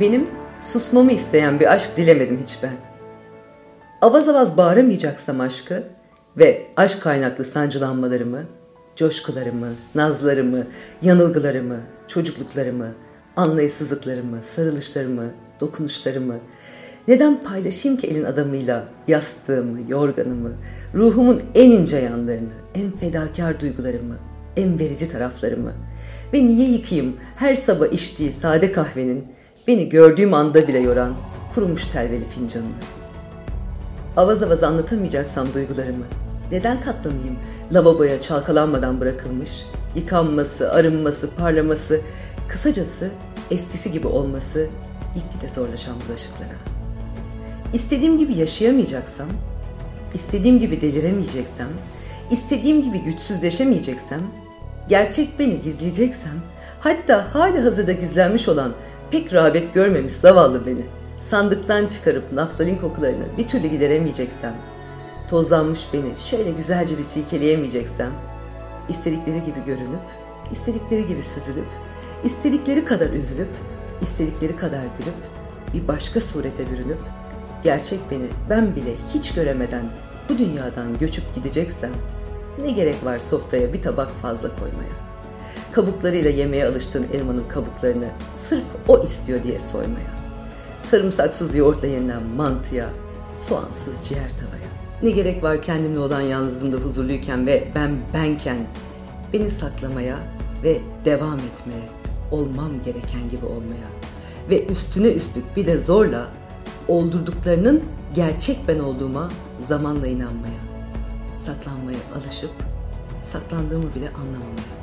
Benim susmamı isteyen bir aşk dilemedim hiç ben. Avaz avaz bağıramayacaksam aşkı ve aşk kaynaklı sancılanmalarımı, coşkularımı, nazlarımı, yanılgılarımı, çocukluklarımı, anlayışsızlıklarımı, sarılışlarımı, dokunuşlarımı, neden paylaşayım ki elin adamıyla yastığımı, yorganımı, ruhumun en ince yanlarını, en fedakar duygularımı, en verici taraflarımı ve niye yıkayım her sabah içtiği sade kahvenin beni gördüğüm anda bile yoran kurumuş telveli fincanını. Avaz avaz anlatamayacaksam duygularımı, neden katlanayım lavaboya çalkalanmadan bırakılmış, yıkanması, arınması, parlaması, kısacası eskisi gibi olması gitgide zorlaşan bulaşıklara. İstediğim gibi yaşayamayacaksam, istediğim gibi deliremeyeceksem, istediğim gibi güçsüzleşemeyeceksem, gerçek beni gizleyeceksem, hatta hali hazırda gizlenmiş olan pek rağbet görmemiş zavallı beni sandıktan çıkarıp naftalin kokularını bir türlü gideremeyeceksem, tozlanmış beni şöyle güzelce bir silkeleyemeyeceksem, istedikleri gibi görünüp, istedikleri gibi süzülüp, istedikleri kadar üzülüp, istedikleri kadar gülüp, bir başka surete bürünüp, gerçek beni ben bile hiç göremeden bu dünyadan göçüp gideceksem, ne gerek var sofraya bir tabak fazla koymaya? Kabuklarıyla yemeye alıştığın elmanın kabuklarını sırf o istiyor diye soymaya. Sarımsaksız yoğurtla yenilen mantıya, soğansız ciğer tavaya. Ne gerek var kendimle olan yalnızlığımda huzurluyken ve ben benken beni saklamaya ve devam etmeye, olmam gereken gibi olmaya ve üstüne üstlük bir de zorla oldurduklarının gerçek ben olduğuma zamanla inanmaya, saklanmaya alışıp saklandığımı bile anlamamaya.